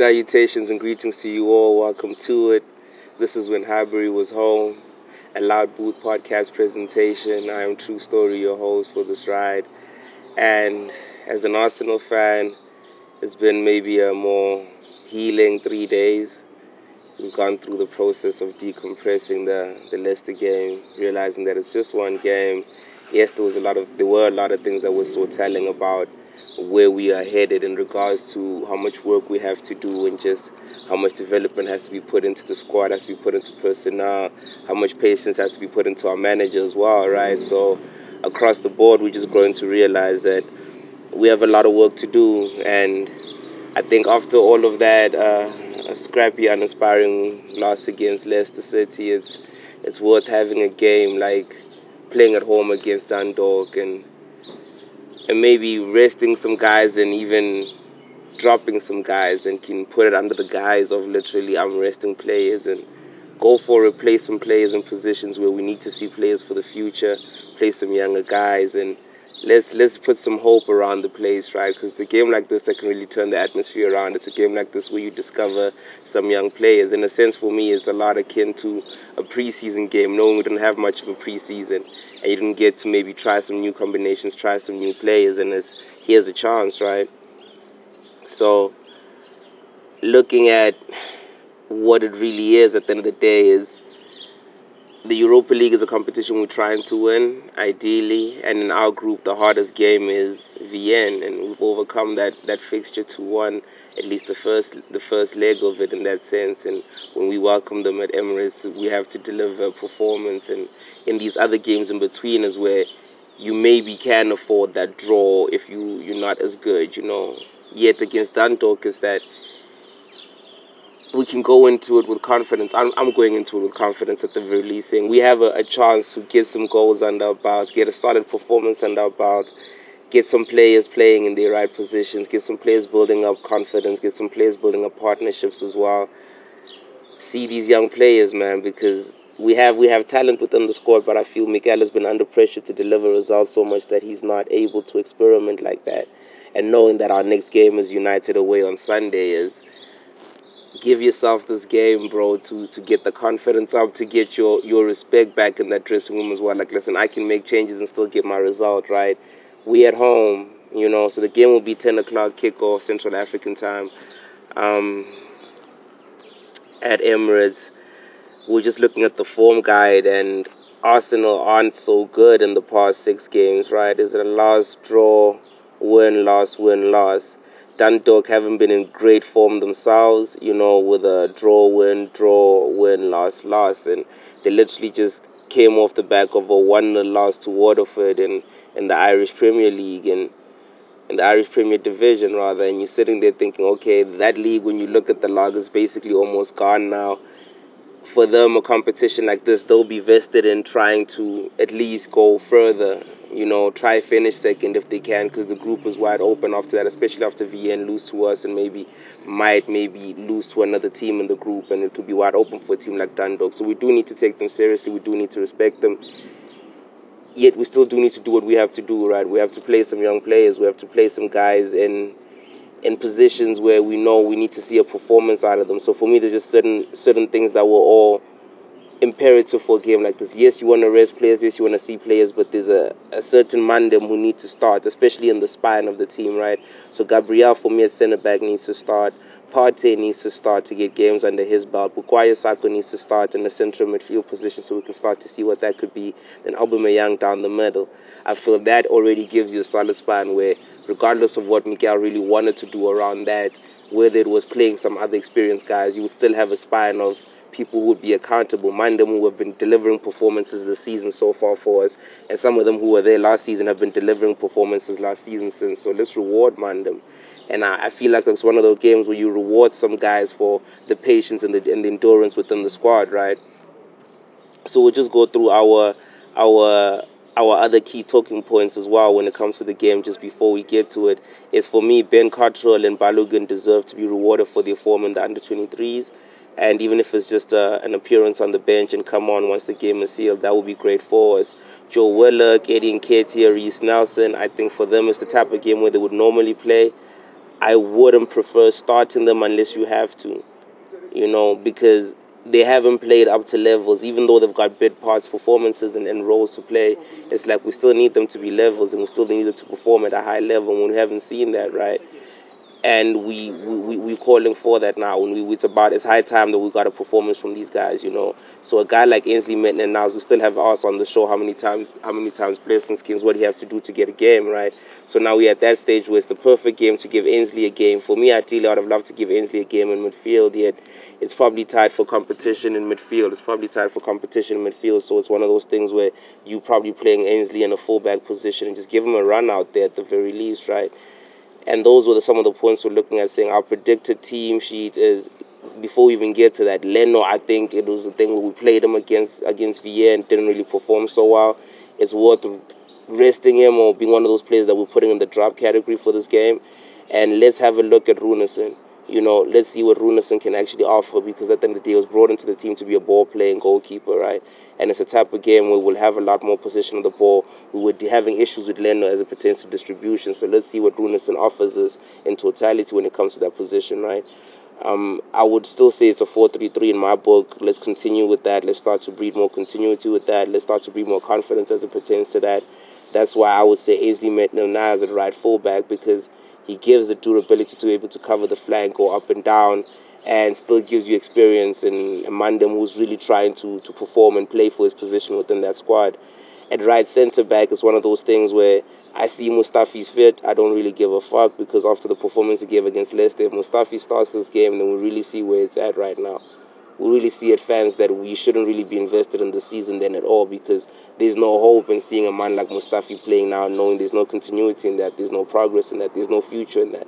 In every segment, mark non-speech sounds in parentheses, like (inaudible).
Salutations and greetings to you all. Welcome to it. This is when Highbury was home, a Loud Booth podcast presentation. I am True Story, your host for this ride. And as an Arsenal fan, it's been maybe a more healing three days. We've gone through the process of decompressing the, the Leicester game, realizing that it's just one game. Yes, there was a lot of there were a lot of things that were so telling about where we are headed in regards to how much work we have to do and just how much development has to be put into the squad, has to be put into personnel, how much patience has to be put into our manager as well, right? So across the board, we're just growing to realize that we have a lot of work to do, and I think after all of that, uh, a scrappy, uninspiring loss against Leicester City, it's it's worth having a game like playing at home against Dundalk and and maybe resting some guys and even dropping some guys and can put it under the guise of literally I'm resting players and go for replace some players in positions where we need to see players for the future, play some younger guys and let's let's put some hope around the place, right? Because it's a game like this that can really turn the atmosphere around. It's a game like this where you discover some young players. In a sense, for me, it's a lot akin to a preseason game, knowing we didn't have much of a preseason and you didn't get to maybe try some new combinations, try some new players, and it's here's a chance, right? So, looking at what it really is at the end of the day is the Europa League is a competition we're trying to win, ideally, and in our group, the hardest game is Vienna, and we've overcome that, that fixture to one, at least the first the first leg of it in that sense. And when we welcome them at Emirates, we have to deliver performance, and in these other games in between is where you maybe can afford that draw if you you're not as good, you know. Yet against Dundalk is that we can go into it with confidence. I'm, I'm going into it with confidence at the very least, saying we have a, a chance to get some goals under our belt, get a solid performance under our belt, get some players playing in their right positions, get some players building up confidence, get some players building up partnerships as well. See these young players, man, because we have we have talent within the squad, but I feel Mikel has been under pressure to deliver results so much that he's not able to experiment like that. And knowing that our next game is United away on Sunday is give yourself this game, bro, to to get the confidence up, to get your your respect back in that dressing room as well. Like, listen, I can make changes and still get my result, right? We at home, you know, so the game will be 10 o'clock kickoff Central African time um, at Emirates. We're just looking at the form guide, and Arsenal aren't so good in the past six games, right? Is it a last draw, win, loss, win, loss? Dundalk haven't been in great form themselves, you know, with a draw, win, draw, win, loss, loss. And they literally just came off the back of a 1 0 loss to Waterford in, in the Irish Premier League and in the Irish Premier Division, rather. And you're sitting there thinking, okay, that league, when you look at the log, is basically almost gone now for them a competition like this they'll be vested in trying to at least go further you know try finish second if they can because the group is wide open after that especially after Vienna lose to us and maybe might maybe lose to another team in the group and it could be wide open for a team like Dundalk. So we do need to take them seriously we do need to respect them. Yet we still do need to do what we have to do right? We have to play some young players we have to play some guys in in positions where we know we need to see a performance out of them. So for me, there's just certain certain things that were all imperative for a game like this. Yes, you want to rest players. Yes, you want to see players, but there's a, a certain mandem who need to start, especially in the spine of the team, right? So Gabriel, for me, at centre back, needs to start. Partey needs to start to get games under his belt. Bukayo Saka needs to start in the central midfield position so we can start to see what that could be. Then Aubameyang down the middle. I feel that already gives you a solid spine where, regardless of what Mikel really wanted to do around that, whether it was playing some other experienced guys, you would still have a spine of people who would be accountable. Mind them who have been delivering performances this season so far for us, and some of them who were there last season have been delivering performances last season since. So let's reward Mandem. And I, I feel like it's one of those games where you reward some guys for the patience and the, and the endurance within the squad, right? So we'll just go through our our our other key talking points as well when it comes to the game just before we get to it. is for me Ben Cottrell and Balogun deserve to be rewarded for their form in the under 23s and even if it's just uh, an appearance on the bench and come on once the game is sealed, that would be great for us. Joe Willock, Eddie Nketiah, Reiss Nelson, I think for them it's the type of game where they would normally play. I wouldn't prefer starting them unless you have to, you know, because they haven't played up to levels, even though they've got bit parts, performances, and, and roles to play. It's like we still need them to be levels and we still need them to perform at a high level when we haven't seen that, right? And we we we calling for that now. And we, it's about it's high time that we got a performance from these guys, you know. So a guy like Ainsley Maitland-Niles, we still have us on the show. How many times? How many times Blessing Skins? What he has to do to get a game, right? So now we're at that stage where it's the perfect game to give Ainsley a game. For me, ideally, I'd have loved to give Ainsley a game in midfield. Yet it's probably tied for competition in midfield. It's probably tied for competition in midfield. So it's one of those things where you probably playing Ainsley in a fullback position and just give him a run out there at the very least, right? And those were the, some of the points we're looking at saying our predicted team sheet is before we even get to that, Leno, I think it was the thing where we played him against against VA and didn't really perform so well. It's worth resting him or being one of those players that we're putting in the drop category for this game. And let's have a look at Runarsson you know, let's see what Runarsson can actually offer because at the end of the day, he was brought into the team to be a ball playing goalkeeper, right? And it's a type of game where we'll have a lot more possession of the ball. We be having issues with Leno as it pertains to distribution. So let's see what Runarsson offers us in totality when it comes to that position, right? Um, I would still say it's a 4-3-3 in my book. Let's continue with that. Let's start to breed more continuity with that. Let's start to breed more confidence as it pertains to that. That's why I would say Ainsley now as a right fullback because he gives the durability to be able to cover the flank, go up and down, and still gives you experience in Mandem who's really trying to, to perform and play for his position within that squad. At right centre back, it's one of those things where I see Mustafi's fit. I don't really give a fuck because after the performance he gave against Leicester, if Mustafi starts this game, and then we really see where it's at right now we really see at fans that we shouldn't really be invested in the season then at all because there's no hope in seeing a man like Mustafi playing now, knowing there's no continuity in that, there's no progress in that, there's no future in that.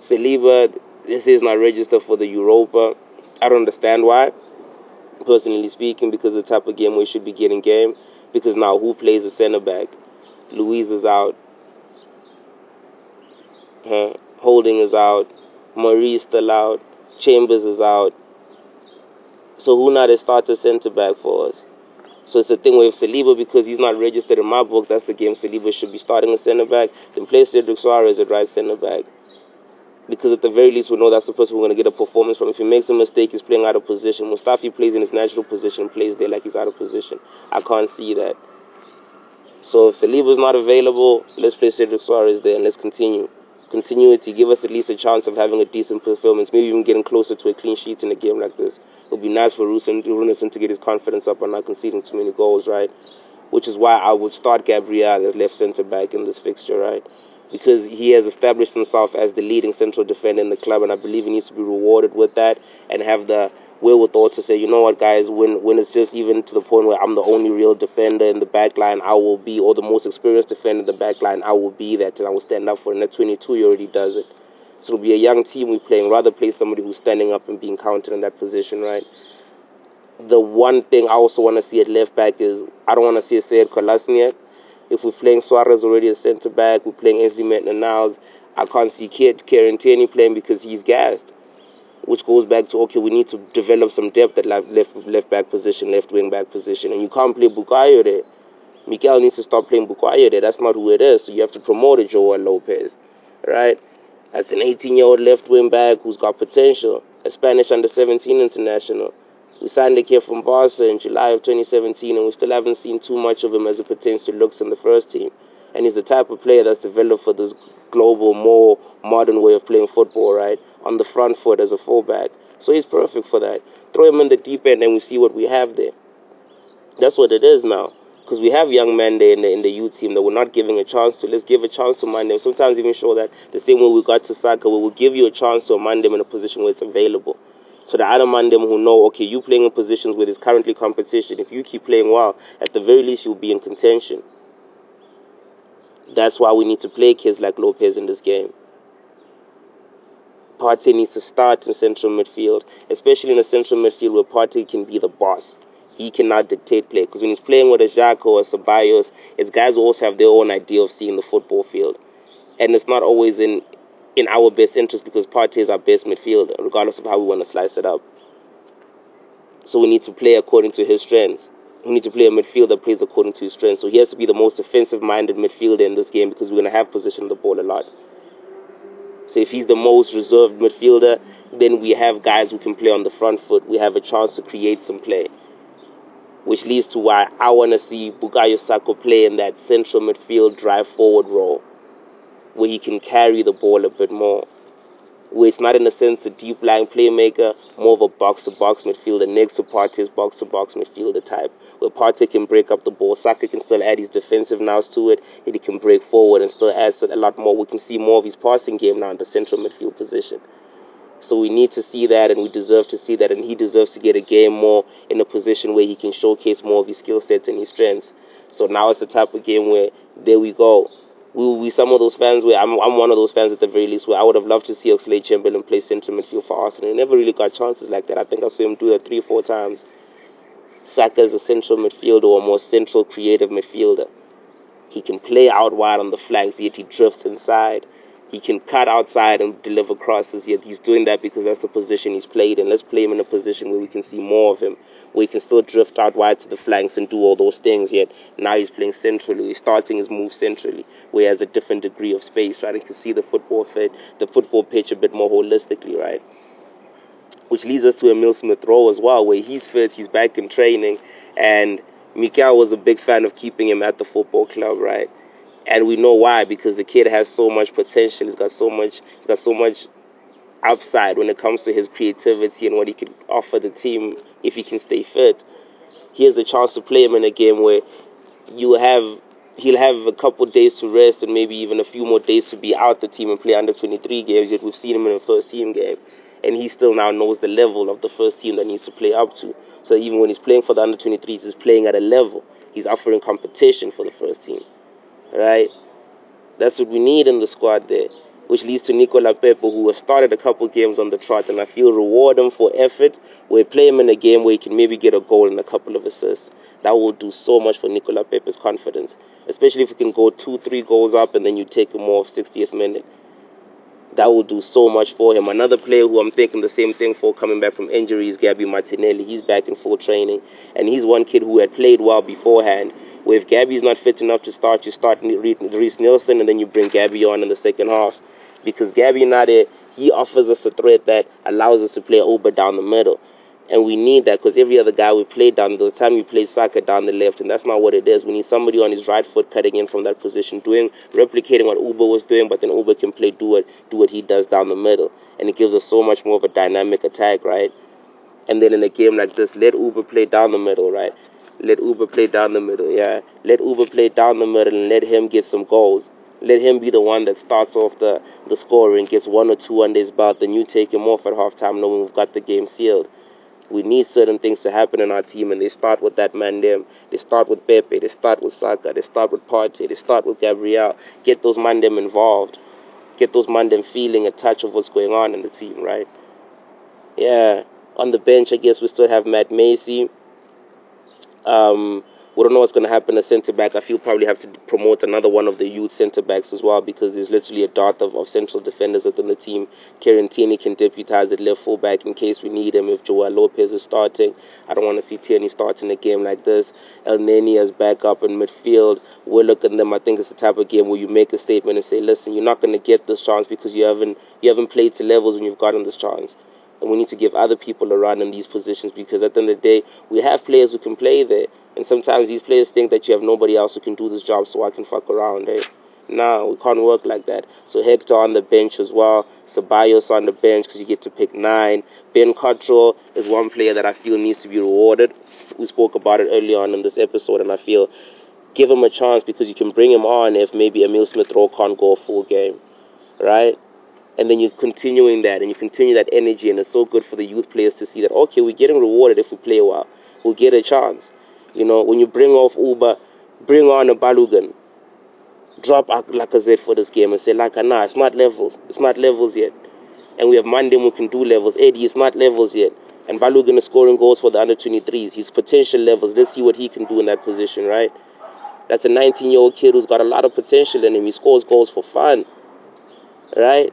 Saliba, this is not registered for the Europa. I don't understand why, personally speaking, because the type of game we should be getting game. Because now who plays the centre back? Luiz is out. Huh? Holding is out. Maurice still out. Chambers is out. So who start a centre back for us? So it's a thing with Saliba because he's not registered in my book. That's the game Saliba should be starting a centre back. Then play Cedric Soares at right centre back. Because at the very least we know that's the person we're going to get a performance from. If he makes a mistake, he's playing out of position. Mustafi plays in his natural position, plays there like he's out of position. I can't see that. So if Saliba's not available, let's play Cedric Soares there and let's continue continuity, give us at least a chance of having a decent performance, maybe even getting closer to a clean sheet in a game like this. It would be nice for Runarsson to get his confidence up and not conceding too many goals, right? Which is why I would start Gabriel as left centre back in this fixture, right? Because he has established himself as the leading central defender in the club, and I believe he needs to be rewarded with that and have the wherewithal to say, you know what, guys, when when it's just even to the point where I'm the only real defender in the back line, I will be, or the most experienced defender in the back line, I will be that, and I will stand up for it. And at 22, he already does it. So it'll be a young team we're playing. Rather play somebody who's standing up and being counted in that position, right? The one thing I also want to see at left back is I don't want to see a Sead Kolasinac. If we're playing Soares already as centre back, we're playing Ainsley Maitland-Niles. I can't see Kieran Tierney playing because he's gassed which goes back to okay, we need to develop some depth at left left, left back position, left wing back position, and you can't play Bukayo there. Mikel needs to stop playing Bukayo there. That's not who it is. So you have to promote it, Joel Lopez, right? That's an 18-year-old left wing back who's got potential. A Spanish under 17 international. We signed the kid from Barca in July of 2017, and we still haven't seen too much of him as it pertains to looks in the first team. And he's the type of player that's developed for this global, more modern way of playing football, right? On the front foot as a fullback. So he's perfect for that. Throw him in the deep end and we see what we have there. That's what it is now. Because we have young men there in the, in the youth team that we're not giving a chance to. Let's give a chance to mind them. Sometimes even show that the same way we got to Saka, we will give you a chance to a them in a position where it's available. So the other Mandem who know, okay, you playing in positions where there's currently competition. If you keep playing well, at the very least you'll be in contention. That's why we need to play kids like Lopez in this game. Partey needs to start in central midfield, especially in a central midfield where Partey can be the boss. He cannot dictate play because when he's playing with a Xhaka or a Ceballos, his guys also have their own idea of seeing the football field, and it's not always in in our best interest because Partey is our best midfielder, regardless of how we want to slice it up. So we need to play according to his strengths we need to play a midfield that plays according to his strengths. So he has to be the most offensive minded midfielder in this game because we're going to have possession of the ball a lot. So if he's the most reserved midfielder, then we have guys who can play on the front foot. We have a chance to create some play. Which leads to why I want to see Bukayo Saka play in that central midfield drive forward role where he can carry the ball a bit more. Where it's not in a sense a deep lying playmaker, more of a box to box midfielder next to Partey's box to box midfielder type. Partey can break up the ball, Saka can still add his defensive nous to it, he can break forward and still add a lot more. We can see more of his passing game now in the central midfield position. So we need to see that, and we deserve to see that, and he deserves to get a game more in a position where he can showcase more of his skill sets and his strengths. So now it's the type of game where there we go. We will be some of those fans where I'm, I'm one of those fans at the very least where I would have loved to see Oxlade Chamberlain play central midfield for Arsenal. He never really got chances like that. I think I saw him do that three or four times. Saka is a central midfielder or more central creative midfielder. He can play out wide on the flanks, yet he drifts inside. He can cut outside and deliver crosses, yet he's doing that because that's the position he's played in. Let's play him in a position where we can see more of him, where he can still drift out wide to the flanks and do all those things, yet now he's playing centrally. He's starting his move centrally, where he has a different degree of space, right? He can see the football fit, the football pitch a bit more holistically, right? Which leads us to Emil Smith Rowe as well, where he's fit, he's back in training, and Mikel was a big fan of keeping him at the football club, right? and we know why because the kid has so much potential. He's got so much. He's got so much upside when it comes to his creativity and what he can offer the team if he can stay fit. He has a chance to play him in a game where you have he'll have a couple days to rest and maybe even a few more days to be out the team and play under 23 games. Yet we've seen him in the first team game, and he still now knows the level of the first team that needs to play up to. So even when he's playing for the under 23s, he's playing at a level. He's offering competition for the first team right? That's what we need in the squad there. Which leads to Nicola Pepe, who has started a couple games on the trot, and I feel reward him for effort. We play him in a game where he can maybe get a goal and a couple of assists. That will do so much for Nicola Pepe's confidence, especially if we can go two, three goals up and then you take him off 60th minute. That will do so much for him. Another player who I'm thinking the same thing for coming back from injury is Gabby Martinelli. He's back in full training, and he's one kid who had played well beforehand where if Gabby's not fit enough to start, you start Reiss Nelson and then you bring Gabby on in the second half. Because Gabby Nade, he offers us a threat that allows us to play over down the middle. And we need that because every other guy we played down, the time we played Saka down the left, and that's not what it is. We need somebody on his right foot cutting in from that position, doing replicating what Auba was doing, but then Auba can play do what do what he does down the middle. And it gives us so much more of a dynamic attack, right? And then in a game like this, let Auba play down the middle, right? Let Auba play down the middle, yeah. Let Auba play down the middle and let him get some goals. Let him be the one that starts off the, the scoring, gets one or two under his belt, then you take him off at halftime knowing we've got the game sealed. We need certain things to happen in our team, and they start with that man them. They start with Pepe, they start with Saka, they start with Partey, they start with Gabriel. Get those man them involved. Get those man them feeling a touch of what's going on in the team, right? Yeah. On the bench, I guess we still have Matt Macey. Um, we don't know what's going to happen at centre back. I feel probably have to promote another one of the youth centre backs as well because there's literally a dot of, of central defenders within the team. Kieran Tierney can deputise at left full back in case we need him if Joel Lopez is starting. I don't want to see Tierney starting a game like this. Elneny as backup in midfield. We're looking them. I think it's the type of game where you make a statement and say, listen, you're not going to get this chance because you haven't you haven't played to levels when you've gotten this chance and we need to give other people a run in these positions because at the end of the day, we have players who can play there. And sometimes these players think that you have nobody else who can do this job, so I can fuck around. Eh? No, we can't work like that. So Hector on the bench as well. Ceballos on the bench because you get to pick nine. Ben Cottrell is one player that I feel needs to be rewarded. We spoke about it early on in this episode, and I feel give him a chance because you can bring him on if maybe Emil Smith Rowe can't go a full game, right? And then you're continuing that and you continue that energy and it's so good for the youth players to see that okay we're getting rewarded if we play well. We'll get a chance. You know when you bring off Auba bring on a Balogun drop like Lacazette for this game and say like a nah it's not levels it's not levels yet. And we have Mandem who can do levels. Eddie it's not levels yet. And Balogun is scoring goals for the under 23s his potential levels. Let's see what he can do in that position right? That's a 19 year old kid who's got a lot of potential in him. He scores goals for fun right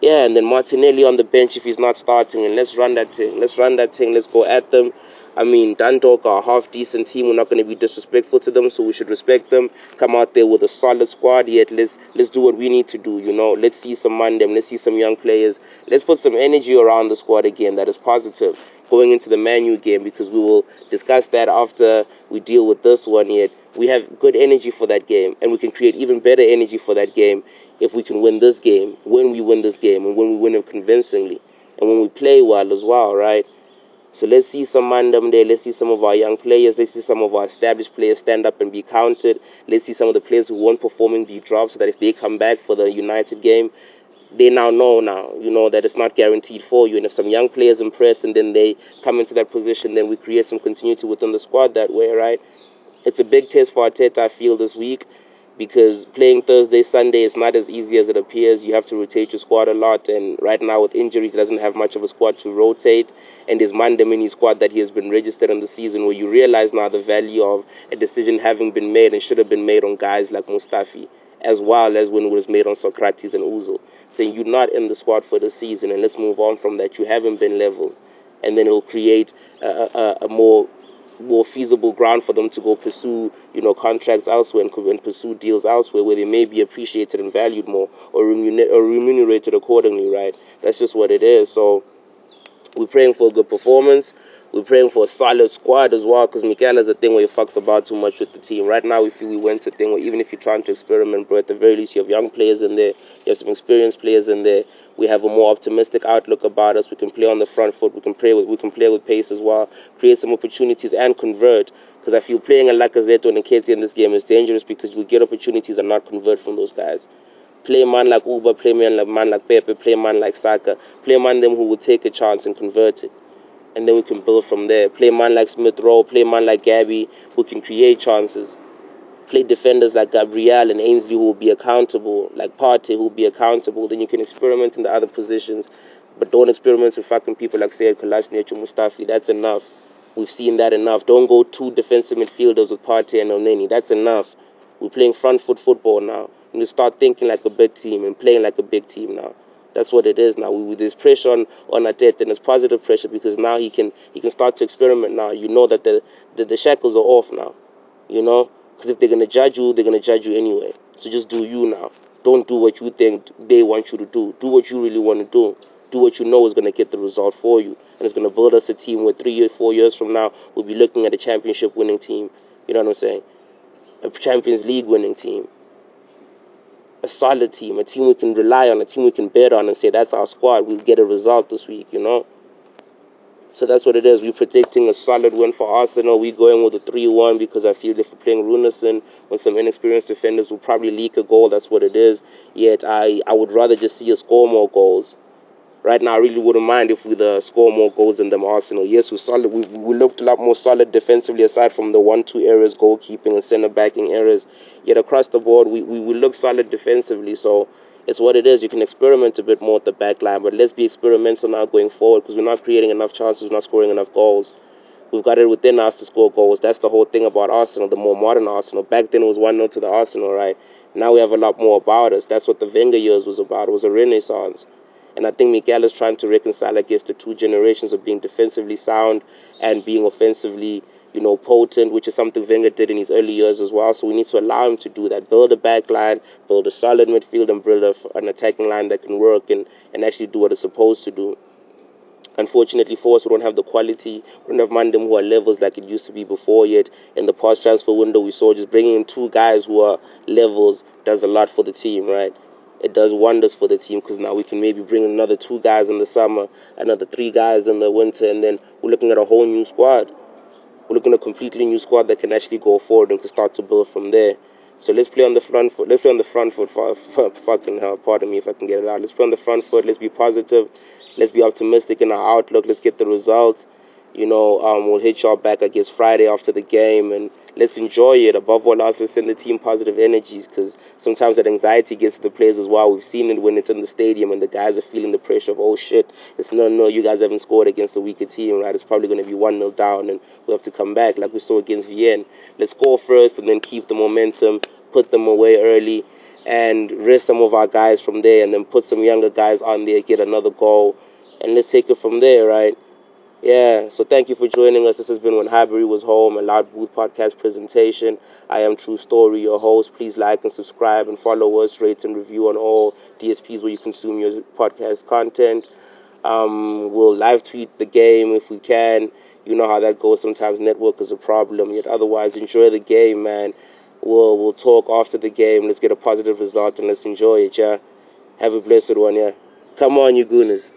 yeah, and then Martinelli on the bench if he's not starting, and let's run that thing. Let's run that thing. Let's go at them. I mean, Dundalk are a half decent team. We're not going to be disrespectful to them, so we should respect them. Come out there with a solid squad. Yet let's let's do what we need to do. You know, let's see some Mandem. Let's see some young players. Let's put some energy around the squad again. That is positive going into the Manu game because we will discuss that after we deal with this one. Yet we have good energy for that game, and we can create even better energy for that game if we can win this game. When we win this game, and when we win it convincingly, and when we play well as well, right? So let's see some mandem there. Let's see some of our young players. Let's see some of our established players stand up and be counted. Let's see some of the players who weren't performing be dropped so that if they come back for the United game, they now know now, you know, that it's not guaranteed for you. And if some young players impress and then they come into that position, then we create some continuity within the squad that way, right? It's a big test for Arteta, I feel, this week because playing Thursday, Sunday is not as easy as it appears. You have to rotate your squad a lot, and right now with injuries, he doesn't have much of a squad to rotate. And his squad that he has been registered on the season, where you realize now the value of a decision having been made and should have been made on guys like Mustafi, as well as when it was made on Sokratis and Ozil, saying you're not in the squad for the season, and let's move on from that. You haven't been leveled, and then it'll create a, a, a more more feasible ground for them to go pursue, you know, contracts elsewhere and, and pursue deals elsewhere where they may be appreciated and valued more or, remuner- or remunerated accordingly, right? That's just what it is. So we're praying for a good performance. We're praying for a solid squad as well because Mikel is a thing where he fucks about too much with the team. Right now, we feel we went to thing where even if you're trying to experiment, bro, at the very least, you have young players in there, you have some experienced players in there. We have a more optimistic outlook about us. We can play on the front foot. We can play with we can play with pace as well. Create some opportunities and convert. Because I feel playing a Lacazette and a Nketiah in this game is dangerous because we get opportunities and not convert from those guys play man like Auba, play man like man like Pepe, play a man like Saka, play a man them who will take a chance and convert it and then we can build from there. Play man like Smith Rowe, play man like Gabby, who can create chances. Play defenders like Gabriel and Ainsley, who will be accountable, like Partey, who will be accountable. Then you can experiment in the other positions, but don't experiment with fucking people like Sead Kolasinac or Mustafi. That's enough. We've seen that enough. Don't go two defensive midfielders with Partey and Elneny. That's enough. We're playing front foot football now. We need to start thinking like a big team and playing like a big team now. That's what it is now. We, there's pressure on on Arteta, and it's positive pressure because now he can he can start to experiment. Now you know that the the, the shackles are off now. You know, because if they're gonna judge you, they're gonna judge you anyway. So just do you now. Don't do what you think they want you to do. Do what you really want to do. Do what you know is gonna get the result for you, and it's gonna build us a team where three or four years from now we'll be looking at a championship winning team. You know what I'm saying? A Champions League winning team a solid team, a team we can rely on, a team we can bet on and say that's our squad. We'll get a result this week, you know. So that's what it is. We're predicting a solid win for Arsenal. We're going with a 3 1 because I feel if we're playing Runarsson with some inexperienced defenders, we'll probably leak a goal. That's what it is. Yet I, I would rather just see us score more goals right now, I really wouldn't mind if we uh, score more goals than them Arsenal. Yes, we solid. We, we looked a lot more solid defensively, aside from the one-two areas, goalkeeping and centre backing areas. Yet across the board, we, we, we look solid defensively. So it's what it is. You can experiment a bit more at the back line, but let's be experimental now going forward because we're not creating enough chances, we're not scoring enough goals. We've got it within us to score goals. That's the whole thing about Arsenal, the more modern Arsenal. Back then it was 1 0 to the Arsenal, right? Now we have a lot more about us. That's what the Wenger years was about. It was a renaissance. And I think Miguel is trying to reconcile, I guess, the two generations of being defensively sound and being offensively, you know, potent, which is something Wenger did in his early years as well. So we need to allow him to do that. Build a back line, build a solid midfield, and build an attacking line that can work and, and actually do what it's supposed to do. Unfortunately for us, we don't have the quality. We don't have Mandem who are levels like it used to be before yet. In the past transfer window, we saw just bringing in two guys who are levels does a lot for the team, right? It does wonders for the team because now we can maybe bring another two guys in the summer, another three guys in the winter, and then we're looking at a whole new squad. We're looking at a completely new squad that can actually go forward and can start to build from there. So let's play on the front foot. Let's play on the front foot. For, (laughs) for, fucking hell, pardon me if I can get it out. Let's play on the front foot. Let's be positive. Let's be optimistic in our outlook. Let's get the results. You know, um, we'll hit y'all back, I guess, Friday after the game, and let's enjoy it. Above all else, let's send the team positive energies because sometimes that anxiety gets to the players as well. We've seen it when it's in the stadium and the guys are feeling the pressure of, oh shit, it's no, no, you guys haven't scored against a weaker team, right? It's probably going to be 1 0 down and we have to come back like we saw against Vienna. Let's score first and then keep the momentum, put them away early and rest some of our guys from there, and then put some younger guys on there, get another goal, and let's take it from there, right? Yeah, so thank you for joining us. This has been When Highbury Was Home, a Loud Booth podcast presentation. I am True Story, your host. Please like and subscribe and follow us, rate and review on all DSPs where you consume your podcast content. Um, we'll live tweet the game if we can. You know how that goes. Sometimes network is a problem. Yet otherwise, enjoy the game, man. We'll we'll talk after the game. Let's get a positive result and let's enjoy it, yeah. Have a blessed one, yeah. Come on, you gooners.